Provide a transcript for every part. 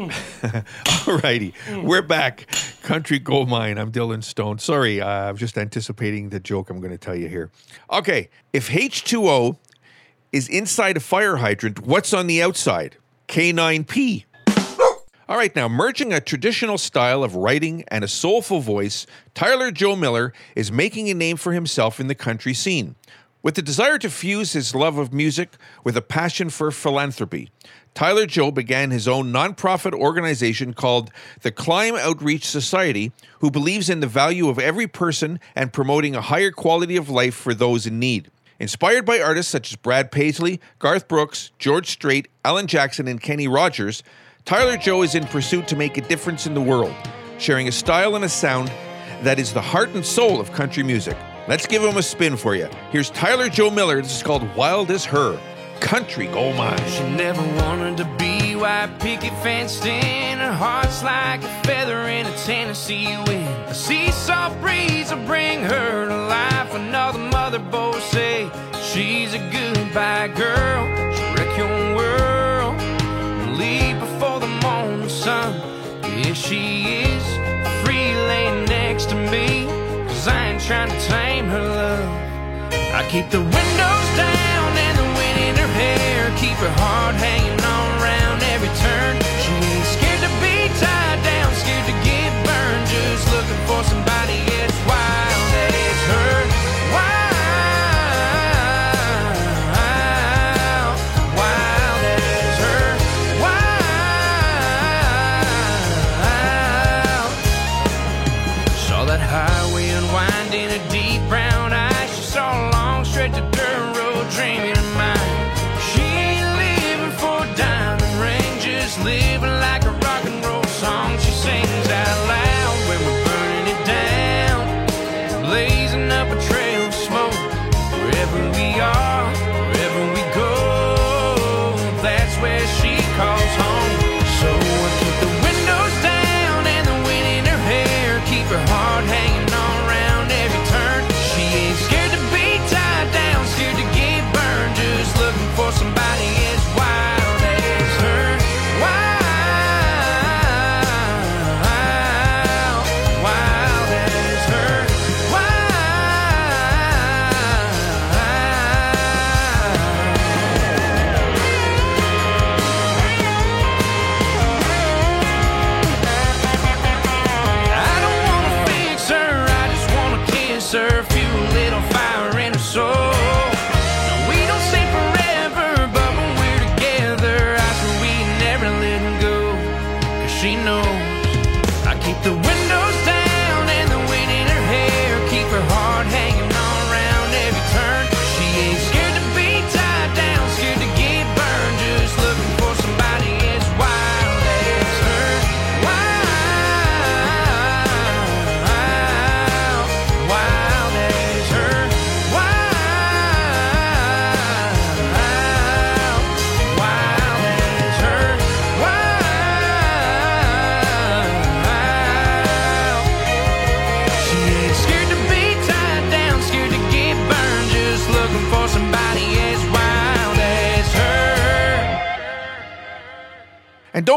Alrighty, we're back. Country Gold Mine. I'm Dylan Stone. Sorry, uh, I'm just anticipating the joke I'm going to tell you here. Okay, if H2O is inside a fire hydrant, what's on the outside? K9P. All right, now merging a traditional style of writing and a soulful voice, Tyler Joe Miller is making a name for himself in the country scene. With the desire to fuse his love of music with a passion for philanthropy, Tyler Joe began his own nonprofit organization called the Climb Outreach Society, who believes in the value of every person and promoting a higher quality of life for those in need. Inspired by artists such as Brad Paisley, Garth Brooks, George Strait, Alan Jackson, and Kenny Rogers, Tyler Joe is in pursuit to make a difference in the world, sharing a style and a sound that is the heart and soul of country music. Let's give him a spin for you. Here's Tyler Joe Miller. This is called Wild as Her, Country Gold Mine. She never wanted to be white picket fenced in. Her heart's like a feather in a Tennessee wind. A seesaw breeze will bring her to life. Another mother both say she's a goodbye girl. She'll wreck your world leave before the morning sun. Yeah, she is free laying next to me. Cause I ain't trying to tame her love. I keep the windows down and the wind in her hair. Keep her heart hanging on around every turn. She ain't scared to be tied down, scared to get burned. Just looking for somebody wanna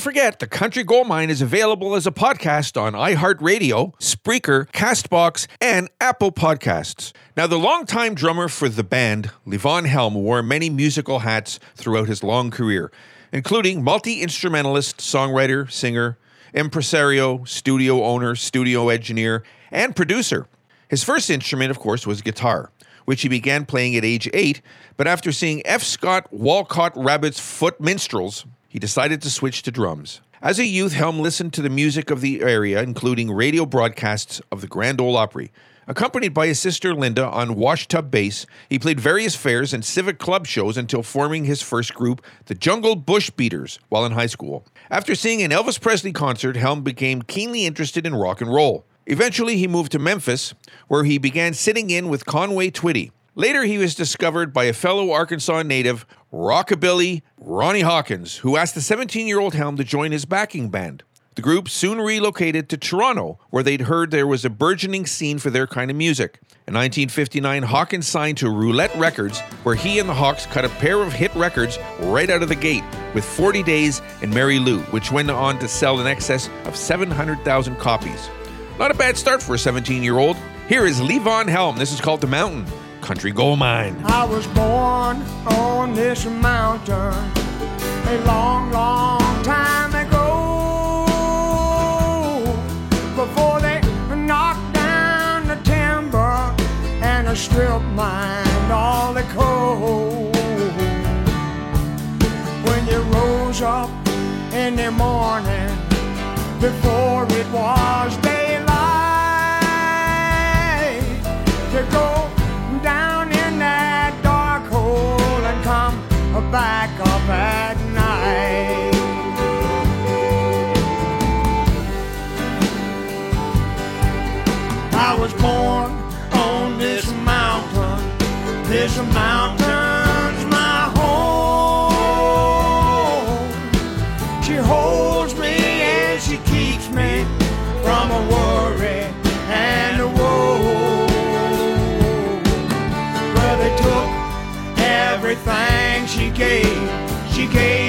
don't forget, the Country Gold Mine is available as a podcast on iHeartRadio, Spreaker, Castbox, and Apple Podcasts. Now, the longtime drummer for the band, Levon Helm, wore many musical hats throughout his long career, including multi instrumentalist, songwriter, singer, impresario, studio owner, studio engineer, and producer. His first instrument, of course, was guitar, which he began playing at age eight, but after seeing F. Scott Walcott Rabbit's Foot Minstrels, he decided to switch to drums. As a youth, Helm listened to the music of the area, including radio broadcasts of the Grand Ole Opry. Accompanied by his sister Linda on washtub bass, he played various fairs and civic club shows until forming his first group, the Jungle Bush Beaters, while in high school. After seeing an Elvis Presley concert, Helm became keenly interested in rock and roll. Eventually, he moved to Memphis, where he began sitting in with Conway Twitty. Later, he was discovered by a fellow Arkansas native, Rockabilly Ronnie Hawkins, who asked the 17 year old Helm to join his backing band. The group soon relocated to Toronto, where they'd heard there was a burgeoning scene for their kind of music. In 1959, Hawkins signed to Roulette Records, where he and the Hawks cut a pair of hit records right out of the gate with 40 Days and Mary Lou, which went on to sell in excess of 700,000 copies. Not a bad start for a 17 year old. Here is Levon Helm. This is called The Mountain Country Gold Mine. I was born on this mountain a long, long time ago. Before they knocked down the timber and a strip mined all the coal. When you rose up in the morning before it was everything she gave.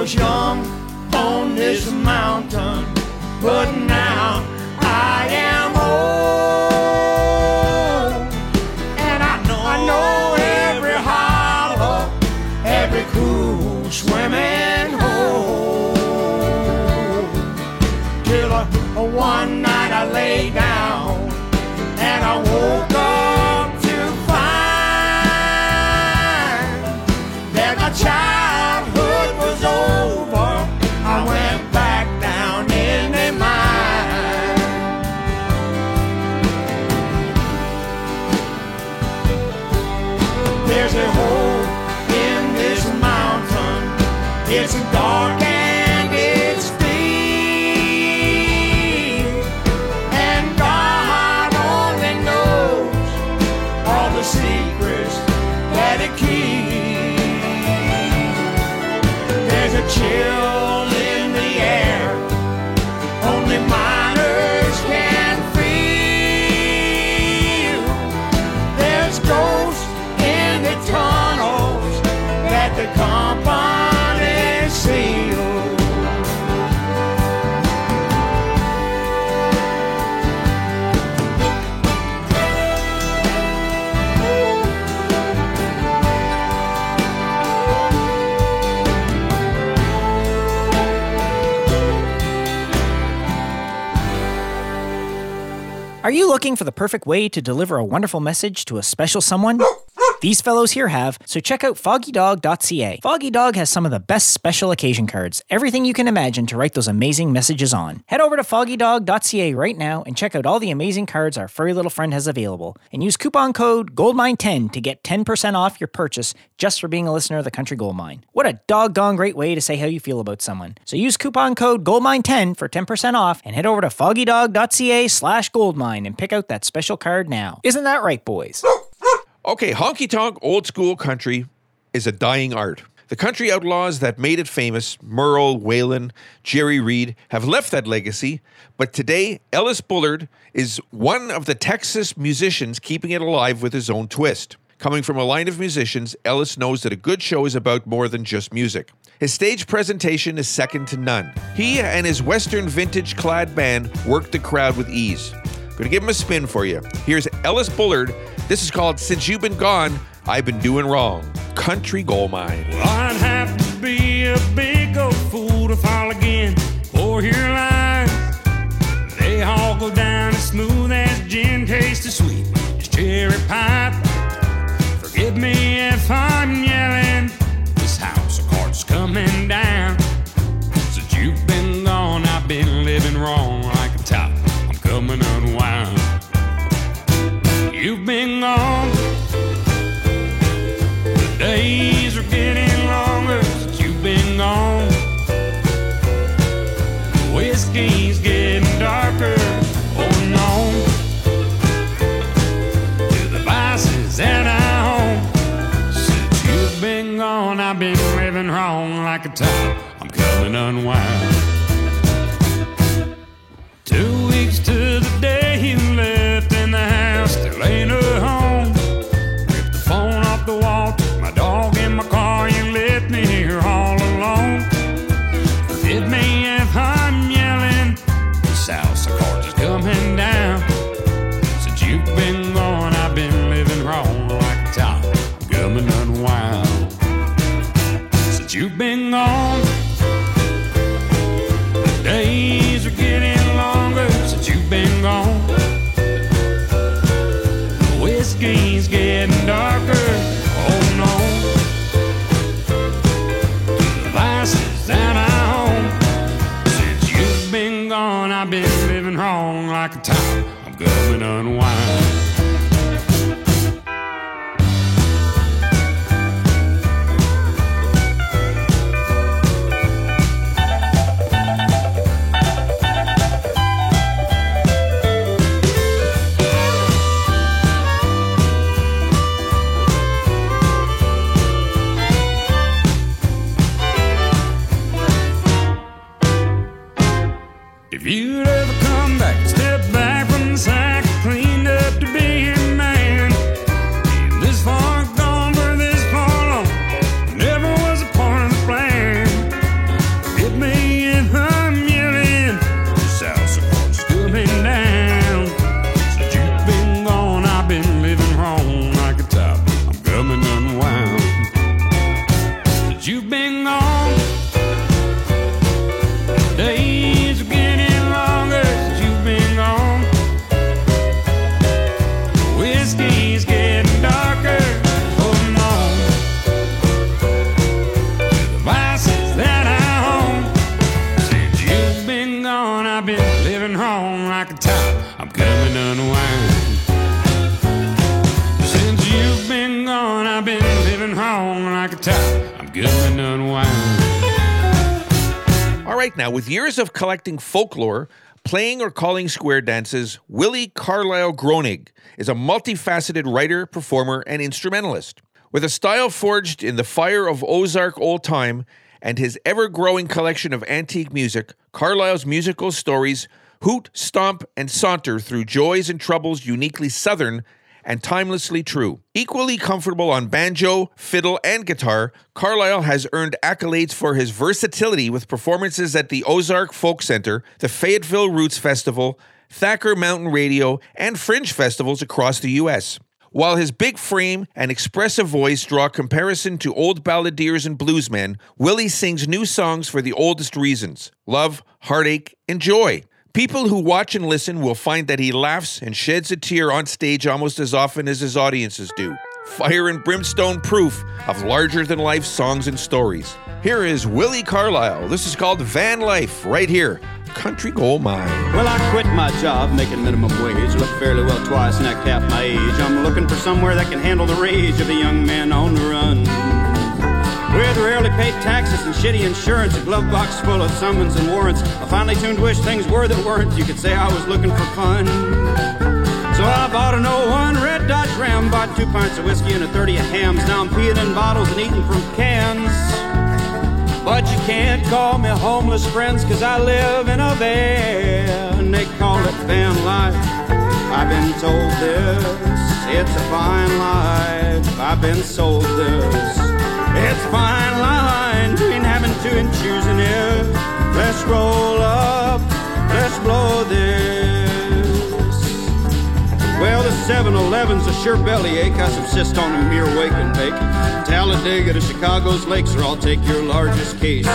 Was young on this mountain, but now looking for the perfect way to deliver a wonderful message to a special someone? These fellows here have, so check out foggydog.ca. Foggy Dog has some of the best special occasion cards, everything you can imagine to write those amazing messages on. Head over to foggydog.ca right now and check out all the amazing cards our furry little friend has available. And use coupon code GOLDMINE10 to get 10% off your purchase just for being a listener of the Country Gold Mine. What a doggone great way to say how you feel about someone. So use coupon code GOLDMINE10 for 10% off and head over to foggydog.ca slash goldmine and pick out that special card now. Isn't that right, boys? Okay, honky tonk old school country is a dying art. The country outlaws that made it famous, Merle, Waylon, Jerry Reed, have left that legacy, but today Ellis Bullard is one of the Texas musicians keeping it alive with his own twist. Coming from a line of musicians, Ellis knows that a good show is about more than just music. His stage presentation is second to none. He and his Western vintage clad band work the crowd with ease. Gonna give him a spin for you. Here's Ellis Bullard. This is called Since You've Been Gone, I've Been Doing Wrong. Country Gold Mine. Well, I'd have to be a big old fool to fall again or. Like a top. I'm coming unwound. Two weeks to the day he left in the house, still ain't a home. Ripped the phone off the wall, took my dog in my car, you left me here all alone. Forgive me if I'm yelling, house of cards is coming down. Since you've been gone, I've been living wrong like a top. I'm coming unwound. Since you've been right, now, with years of collecting folklore, playing or calling square dances, Willi Carlisle Groening is a multifaceted writer, performer, and instrumentalist. With a style forged in the fire of Ozark old time and his ever growing collection of antique music, Carlisle's musical stories hoot, stomp, and saunter through joys and troubles uniquely Southern and timelessly true. Equally comfortable on banjo, fiddle, and guitar, Carlisle has earned accolades for his versatility with performances at the Ozark Folk Center, the Fayetteville Roots Festival, Thacker Mountain Radio, and fringe festivals across the U.S. While his big frame and expressive voice draw comparison to old balladeers and bluesmen, Willi sings new songs for the oldest reasons love, heartache, and joy. People who watch and listen will find that he laughs and sheds a tear on stage almost as often as his audiences do. Fire and brimstone proof of larger than life songs and stories. Here is Willi Carlisle. This is called Van Life, right here, Country Gold Mine. Well, I quit my job making minimum wage. Look fairly well twice and I capped my age. I'm looking for somewhere that can handle the rage of a young man on the run. Rarely paid taxes and shitty insurance, a glove box full of summons and warrants. I finally tuned wish things were that weren't. You could say I was looking for fun. So I bought an 01 Red Dodge Ram, bought two pints of whiskey and a 30 of hams. Now I'm peeing in bottles and eating from cans. But you can't call me homeless, friends, cause I live in a van. They call it van life. I've been told this. It's a fine life. I've been sold this. It's fine line between having to and choosing it. Let's roll up. Let's blow this. Well, the 7-Eleven's a sure bellyache. I subsist on a mere wake and bake. Talladega to Chicago's lakes, or I'll take your largest case. So,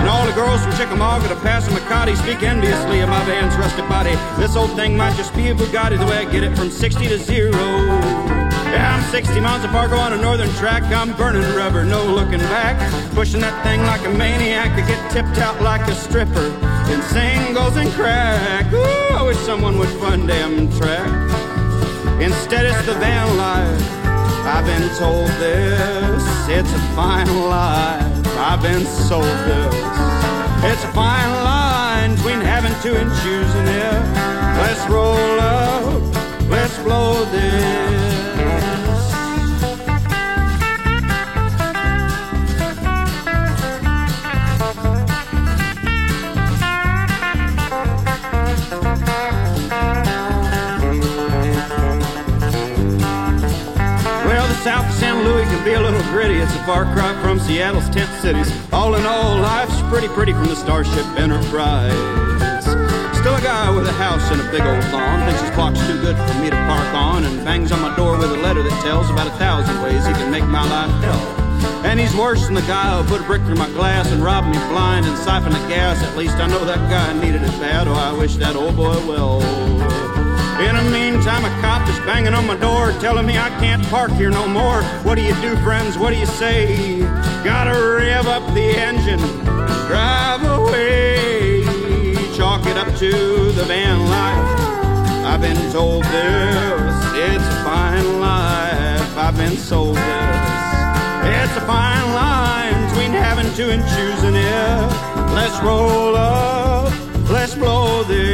and all the girls from Chickamauga to Passamaquoddy speak enviously of my van's rusted body. This old thing might just be a Bugatti the way I get it from 60 to zero. Yeah, I'm 60 miles of Fargo on a northern track. I'm burning rubber, no looking back. Pushing that thing like a maniac. I get tipped out like a stripper in singles and crack. Ooh, I wish someone would fund them track. Instead, it's the van life. I've been told this. It's a fine life. I've been sold this. It's a fine line between having to and choosing it. Let's roll up. Let's blow this. It's a far cry from Seattle's tent cities. All in all, life's pretty pretty from the Starship Enterprise. Still a guy with a house and a big old lawn. Thinks his clock's too good for me to park on. And bangs on my door with a letter that tells about a thousand ways he can make my life hell. And he's worse than the guy who put a brick through my glass and robbed me blind and siphoned the gas. At least I know that guy needed it bad. Oh, I wish that old boy well. In the meantime, a cop is banging on my door, telling me I can't park here no more. What do you do, friends? What do you say? Gotta rev up the engine, drive away. Chalk it up to the van life. I've been told this, it's a fine life. I've been sold this. It's a fine line between having to and choosing it. Let's roll up, let's blow this.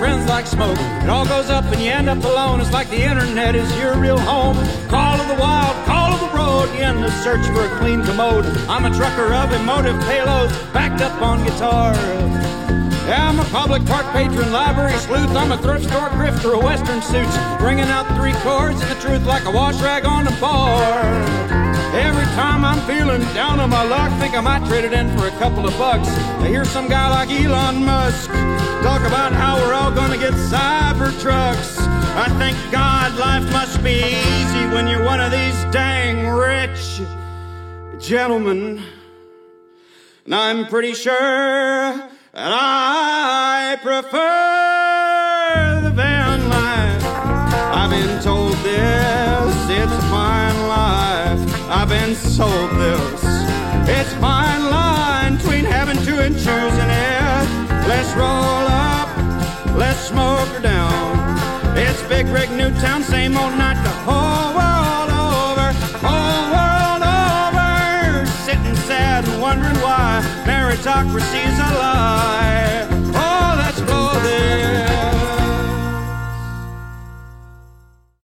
Friends like smoke. It all goes up and you end up alone. It's like the internet is your real home. Call of the wild, call of the road. You end the search for a clean commode. I'm a trucker of emotive payloads, backed up on guitar. Yeah, I'm a public park patron, library sleuth. I'm a thrift store grifter, a western suits, bringing out three chords and the truth like a wash rag on a bar. Every time I'm feeling down on my luck, think I might trade it in for a couple of bucks. I hear some guy like Elon Musk talk about how we're all gonna get cyber trucks. I think God, life must be easy when you're one of these dang rich gentlemen. And I'm pretty sure that I prefer the van life. I've been told this, it's a fine life. Been sold this. It's fine line between having to and choosing it. Let's roll up, let's smoke her down. It's Big Rig Newtown, same old night the whole world over, whole world over. Sitting sad and wondering why meritocracy's a lie.